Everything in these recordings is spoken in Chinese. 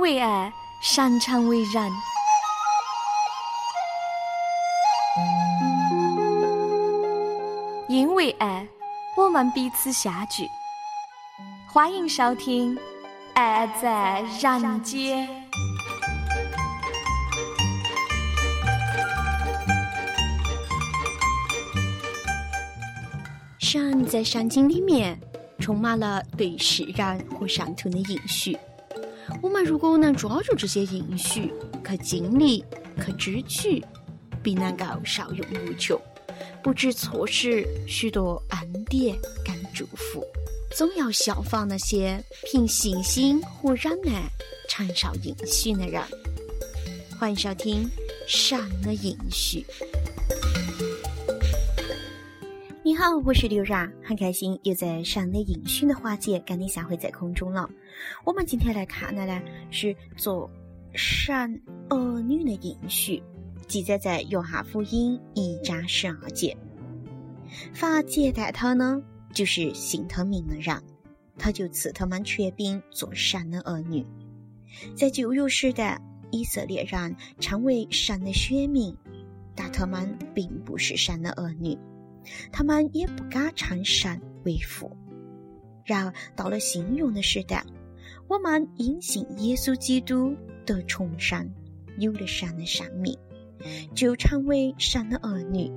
为爱，擅长为人。因为爱，我们彼此相聚。欢迎收听《爱在人间》。神在山经里面充满了对世人和上头的应许。我们如果能抓住这些应许，去经历、去支取，必能够受用无穷。不知错失许多恩典跟祝福，总要效仿那些凭信心和忍耐承受应许的人。欢迎收听《善的应许》。好，我是刘然，很开心又在《神的应许》的环节跟你相会在空中了。我们今天来看的呢是做神儿女的应许。记载在约翰福音一章十二节。法接待他呢，就是信他名的人，他就赐他们权柄做神的儿女。在旧约时代，以色列人称为神的选民，但他们并不是神的儿女，他们也不敢称神为父。然而到了信用的时代，我们因信耶稣基督得重生，有了神的生命。就成为神的儿女，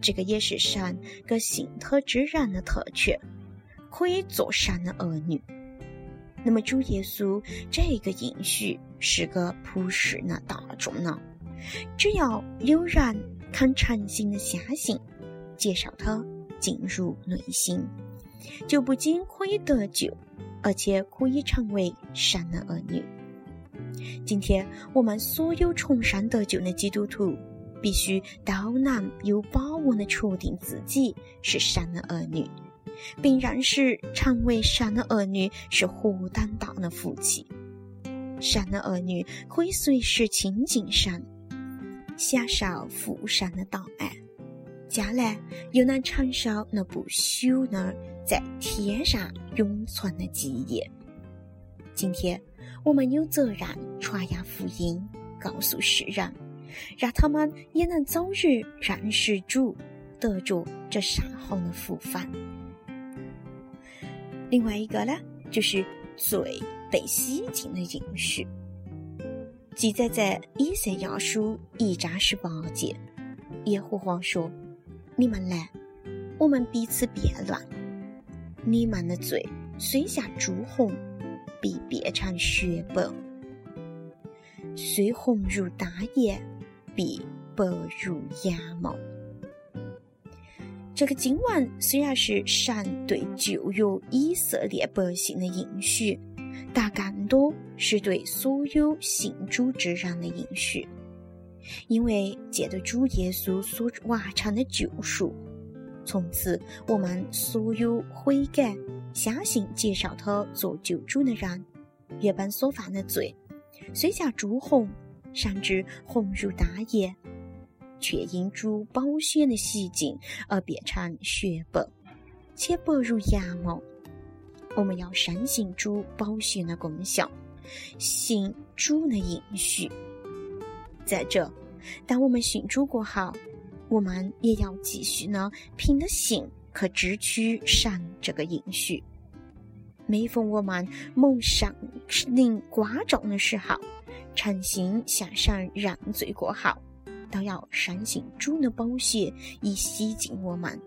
这个也是神给信特之人的特权，可以做神的儿女。那么主耶稣这个应许是个普世的大众呢？只要有人肯诚心的相信，接受他进入内心，就不仅可以得救，而且可以成为神的儿女。今天我们所有重生得救的基督徒，必须都能有把握的确定自己是神的儿女，并认识成为神的儿女是何等大的福气。神的儿女可以随时亲近神，享受父神的大爱，将来又能承受那不朽的在天上永存的基业。今天。我们有责任传扬福音，告诉世人，让他们也能早日认识主，得着这上好的福分。另外一个呢，就是罪被洗净的应许，记载在以赛亚书一章十八节。耶和华说：“你们来，我们彼此辩论，你们的罪虽像朱红。”必变成雪白，虽红如大雁，必白如羊毛。这个经文虽然是神对旧约以色列百姓的应许，但更多是对所有信主之人的应许。因为借着主耶稣所完成的救赎，从此我们所有悔改。相信介绍他做救主的人，原本所犯的罪，虽像朱红，甚至红如大雁，却因主宝血的洗净而变成雪白，且白如羊毛。我们要深信主宝血的功效，信主的应许。在这，当我们信主过后，我们也要继续呢，凭着信。可支取神这个应许。每逢我们蒙上灵刮照的时候，诚心向神认罪过后，都要深信主的宝血以洗净我们，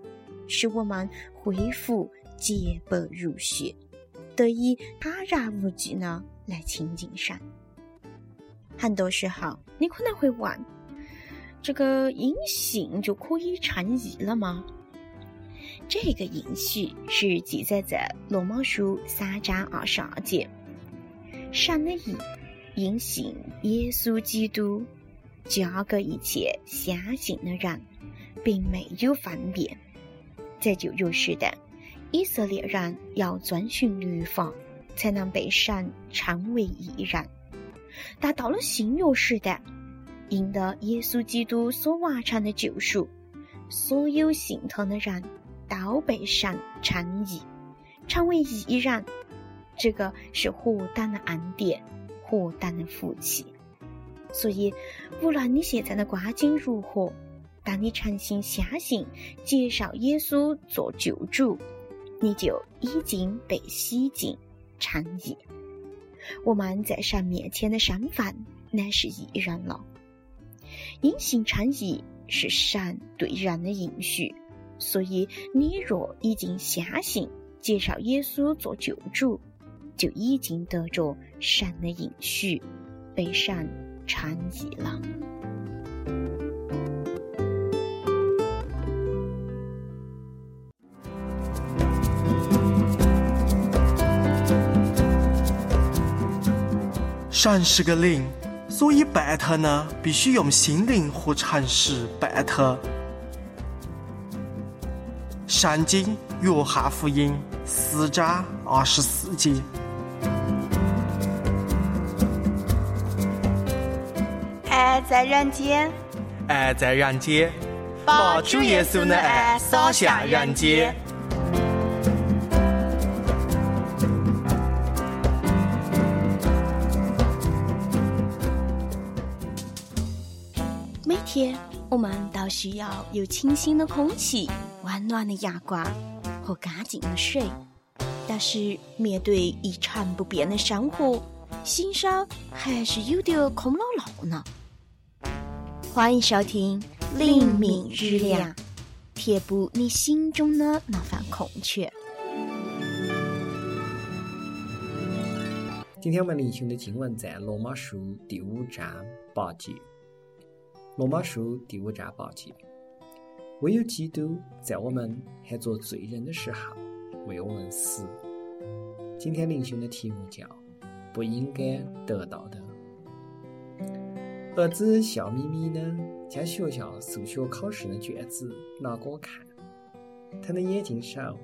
使我们恢复洁白如雪，得以坦然无惧呢来亲近神。很多时候，你可能会问：这个因信就可以称义了吗？这个应许是记载在罗马书三章二十二节。神的义因信耶稣基督，交给一切相信的人，并没有分别。在旧约时代，以色列人要遵循律法，才能被神称为义人。但到了新约时代，因得耶稣基督所完成的救赎，所有信他的人。都被神称义，成为义人，这个是何等的恩典，何等的福气。所以，无论你现在的光景如何，当你诚心相信、接受耶稣做救主，你就已经被洗净、称义。我们在神面前的身份乃是义人了。因信称义是神对人的应许，所以你若已经相信、接受耶稣做救主，就已经得着神的应许，被神称义了。神是个灵。所以拜他呢，必须用心灵和诚实拜他。圣经约翰福音四章二十四节。爱在人间，爱在人间，把主耶稣的爱洒向人间。每天，我们都需要有清新的空气、温暖的阳光和干净的水。但是，面对一成不变的生活，心上还是有点空落落呢。欢迎收听《灵敏日亮》，填补你心中的那份空缺。今天我们灵修的经文在罗马书第五章八节。罗马书第五章八节：唯有基督在我们还做罪人的时候为我们死。今天灵修的题目叫“不应该得到的”。儿子笑眯眯的将学校数学考试的卷子拿给我看，他的眼睛上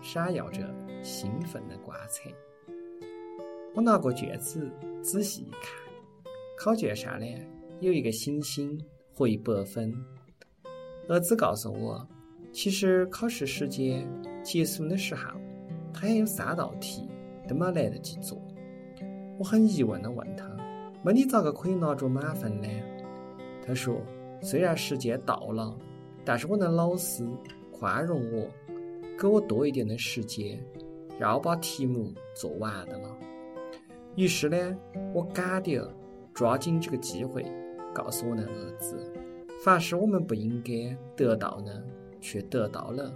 闪耀着兴奋的光彩。我拿过卷子仔细一看，考卷上呢。有一个星星和一百分。儿子告诉我，其实考试时间结束的时候，他还有三道题都没来得及做。我很疑问的问他：“那你咋个可以拿着满分呢？”他说：“虽然时间到了，但是我的老师宽容我，给我多一点的时间，让我把题目做完的了。”于是呢，我赶点抓紧这个机会。告诉我的儿子，凡是我们不应该得到的，却得到了，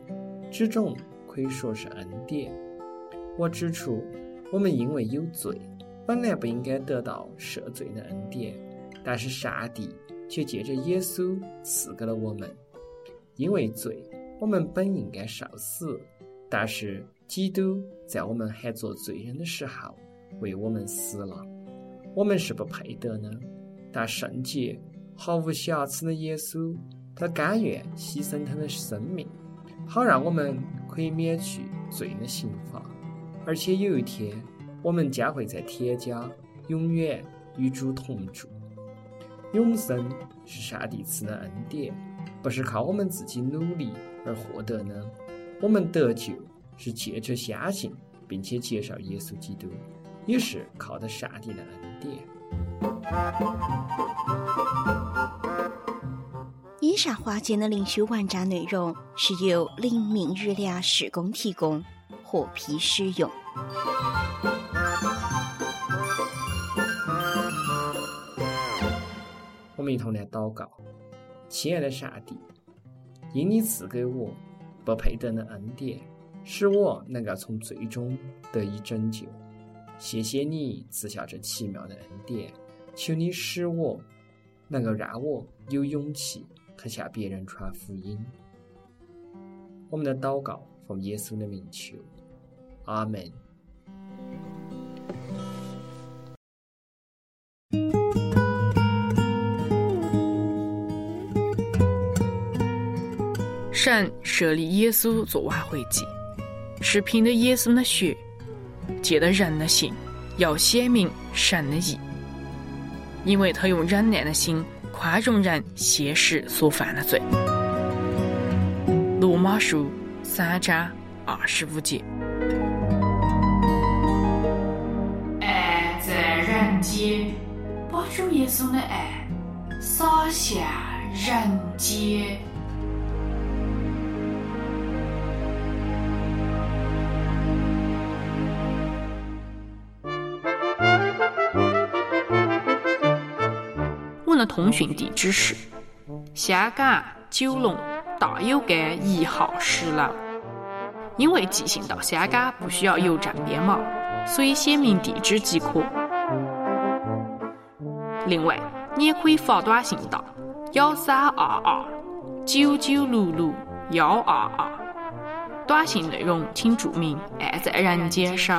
这种可以说是恩典。我指出，我们因为有罪，本来不应该得到赦罪的恩典，但是上帝却借着耶稣赐给了我们。因为罪，我们本应该受死，但是基督在我们还做罪人的时候为我们死了。我们是不配得呢？但圣洁、毫无瑕疵的耶稣，他甘愿牺牲他的生命，好让我们可以免去罪的刑罚。而且有一天，我们将会在天家永远与主同住。永生是上帝赐的恩典，不是靠我们自己努力而获得的。我们得救是借着相信，并且接受耶稣基督，也是靠的上帝的恩典。以上话件的灵修文章内容是由灵命日粮施工提供，获批使用。我们一同来祷告：亲爱的上帝，因你赐给我不配得的恩典，使我能够从最终得以拯救。谢谢你赐下这奇妙的恩典。求你使我能够让我有勇气去向别人传福音。我们的祷告奉耶稣的名求，阿门。神设立耶稣做挽回祭，是凭着耶稣的血，借着人的心，要显明神的义。因为他用忍耐的心宽容人现实所犯的罪。罗马书三章二十五节。爱在人间。把主耶稣的爱洒向人间。通讯地址是香港九龙大有街一号十楼。因为寄信到香港不需要邮政编码，所以写明地址即可。另外，你也可以发短信到幺三二二九九六六幺二二，短信内容请注明“爱在人间收”。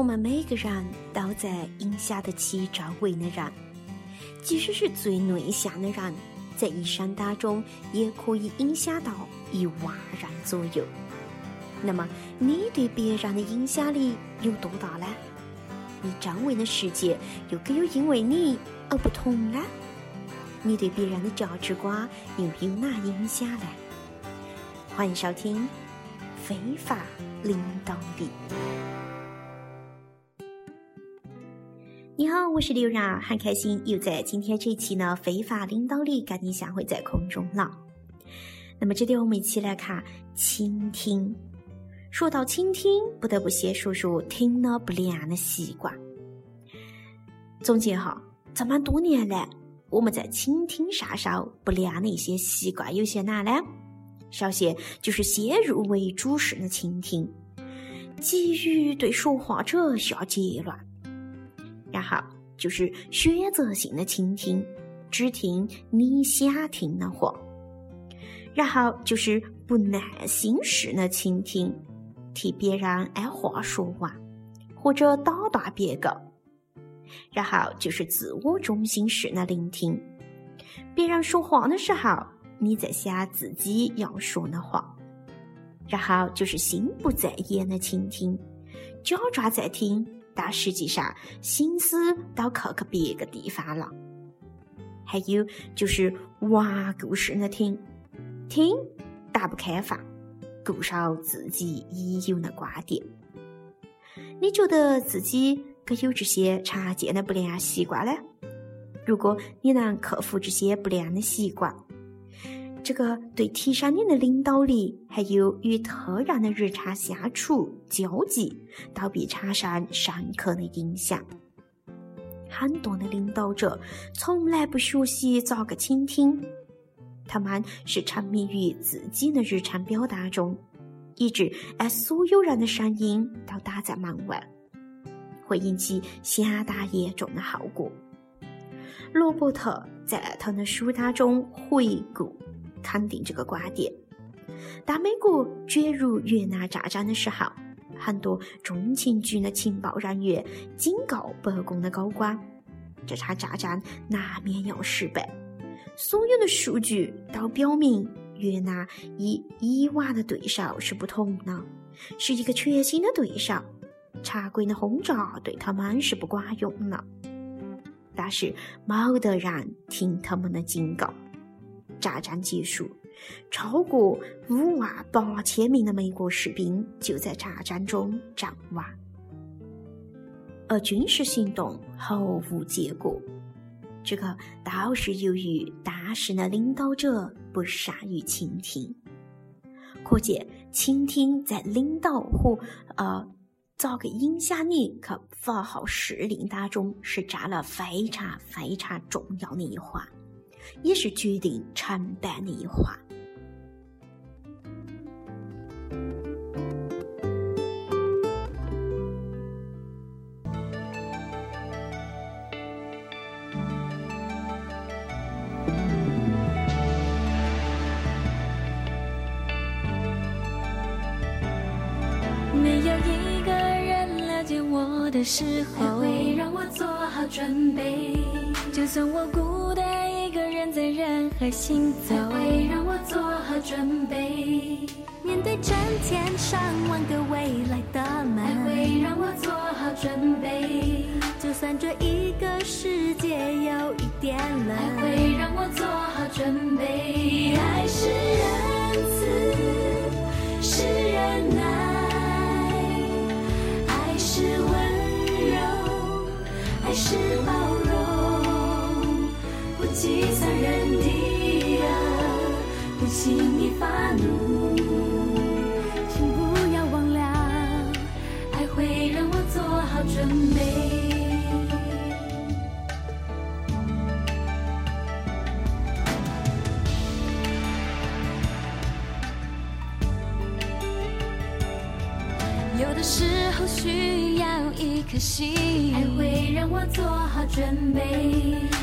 我们每个人都在影响得起周围的人，即使是最内向的人，在一生当中也可以影响到一万人左右。那么，你对别人的影响力有多大呢？你周围的世界又可有因为你而不同呢？你对别人的价值观又有哪影响呢？欢迎收听《非法领导力》。你好，我是刘然，很开心又在今天这期呢《非法领导力》跟你相会在空中了。那么，这里我们一起来看倾听。说到倾听，不得不先说说听了不良的习惯。总结哈，这么多年来，我们在倾听上手不良的一些习惯有些哪呢？首先就是先入为主式的倾听，急于对说话者下结论；然后就是选择性的倾听，只听你想听的话；然后就是不耐心式的倾听。替别人按话说完，或者打断别个，然后就是自我中心式的聆听。别人说话的时候，你在想自己要说的话，然后就是心不在焉的倾听，假装在听，但实际上心思都靠去别个地方了。还有就是顽固式的听，听打不开放。固守自己已有的观点，你觉得自己可有这些常见的不良习惯呢？如果你能克服这些不良的习惯，这个对提升你的领导力，还有与他人的日常相处交际，都必产生深刻的影响。很多的领导者从来不学习咋个倾听。他们是沉迷于自己的日常表达中，以致把所有人的声音都挡在门外，会引起相当严重的后果。罗伯特在他的书当中回顾肯定这个观点。当美国卷入越南战争的时候，很多中情局的情报人员警告白宫的高官，这场战争难免要失败。所有的数据都表明，越南与以往的对手是不同的，是一个全新的对手。常规的轰炸对他们是不管用了。但是没得人听他们的警告。战争结束，超过五万八千名的美国士兵就在战争中阵亡，而军事行动毫无结果。这个都是由于当时的领导者不善于倾听，可见倾听在领导和呃咋个影响你去发号施令当中是占了非常非常重要的一环，也是决定成败的一环。的时候，会让我做好准备。就算我孤单在人海行走，会让我做好准备。面对成千上万个未来的门，会让我做好准备。就算这一个世界有一点冷，会让我做好准备。爱是仁慈，是忍耐。爱是包容，计算人的爱，不轻易发怒，请不要忘了，爱会让我做好准备。一颗心，爱会让我做好准备，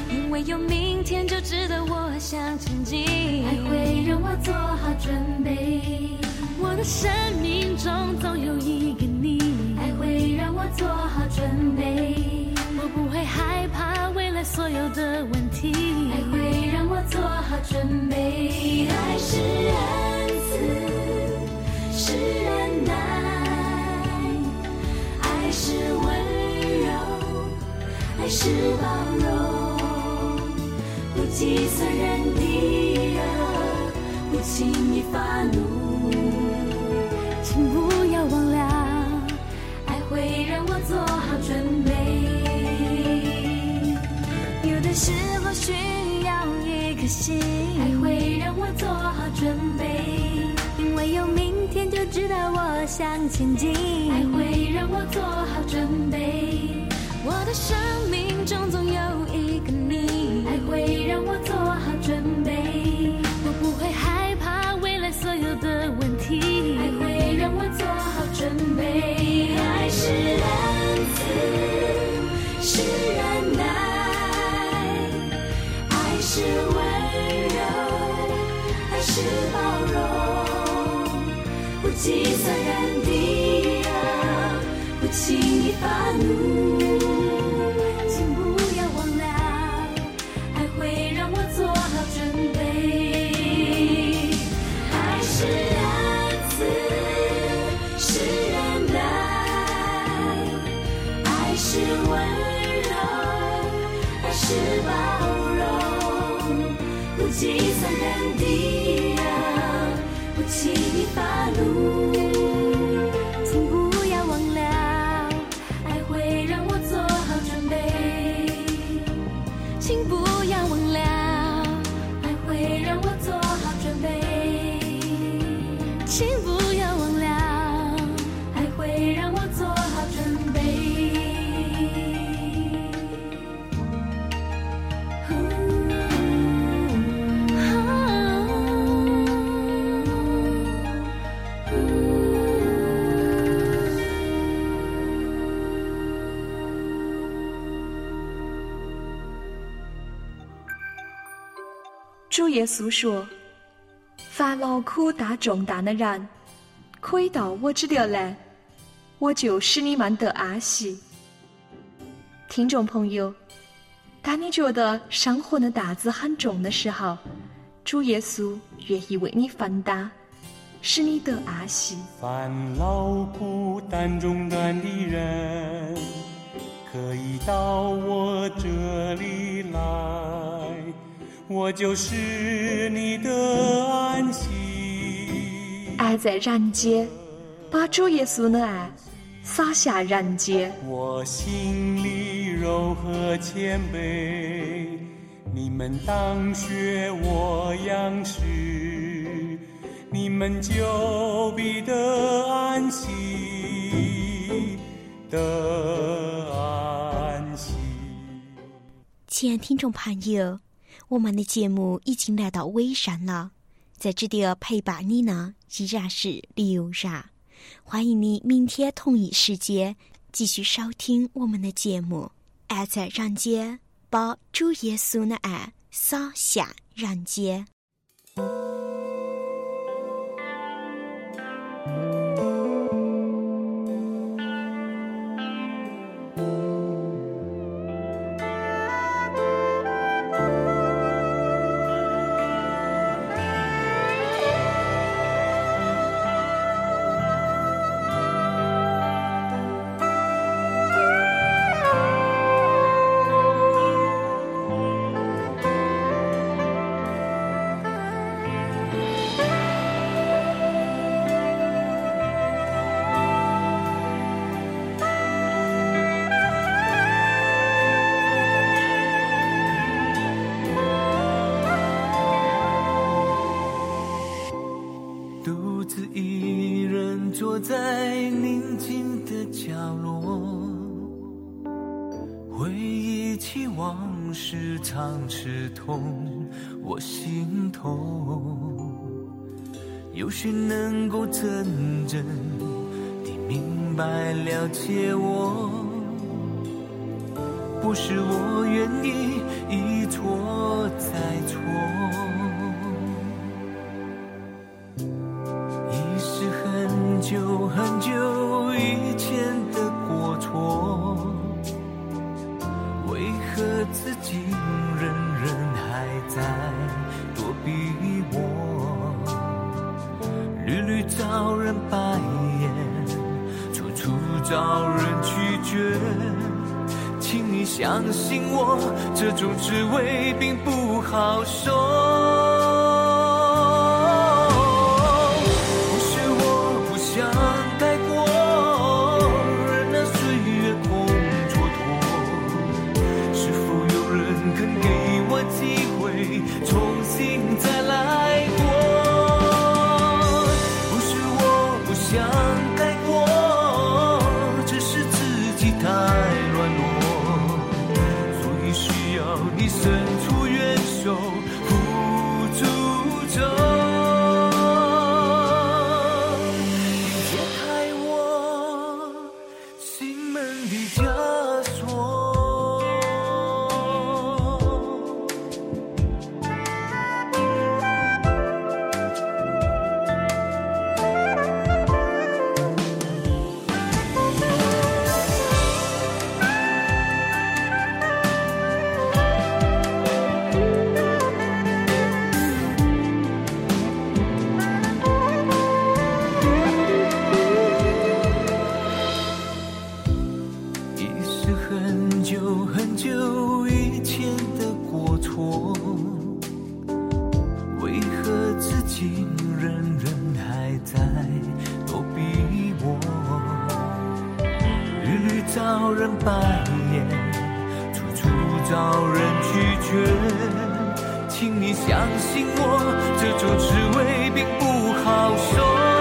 因为有明天就值得我向前进。爱会让我做好准备，我的生命中总有一个你，爱会让我做好准备，我不会害怕未来所有的问题，爱会让我做好准备。爱是恩赐，是忍耐，爱是温柔，爱是包容，不计算人的恶，不轻易发怒。请不要忘了，爱会让我做好准备。有的时候需要一颗心，爱会让我做好准备。因为有明天，就知道我向前进，我主耶稣说：“烦劳苦大重担的人，可以到我这里来，我就使你们得安息。”听众朋友，当你觉得生活的担子很重的时候，主耶稣愿意为你分担，使你得安息。烦劳苦担重担的人，可以到我这里来，我就是你的安息。爱在人间，把主耶稣的爱洒下人间。我心里柔和谦卑，你们当学我样式，你们就必得安息，的安息。亲爱听众朋友，我们的节目已经来到尾声了，在这里陪伴你呢，依然是刘然。欢迎你明天同一时间继续收听我们的节目。爱在人间，把主耶稣的爱洒向人间。往事，常刺痛我心痛。有谁能够真正地明白了解我？不是我愿意一错再错。白眼处处遭人拒绝请你相信我这种滋味并不好受请你相信我这种滋味并不好受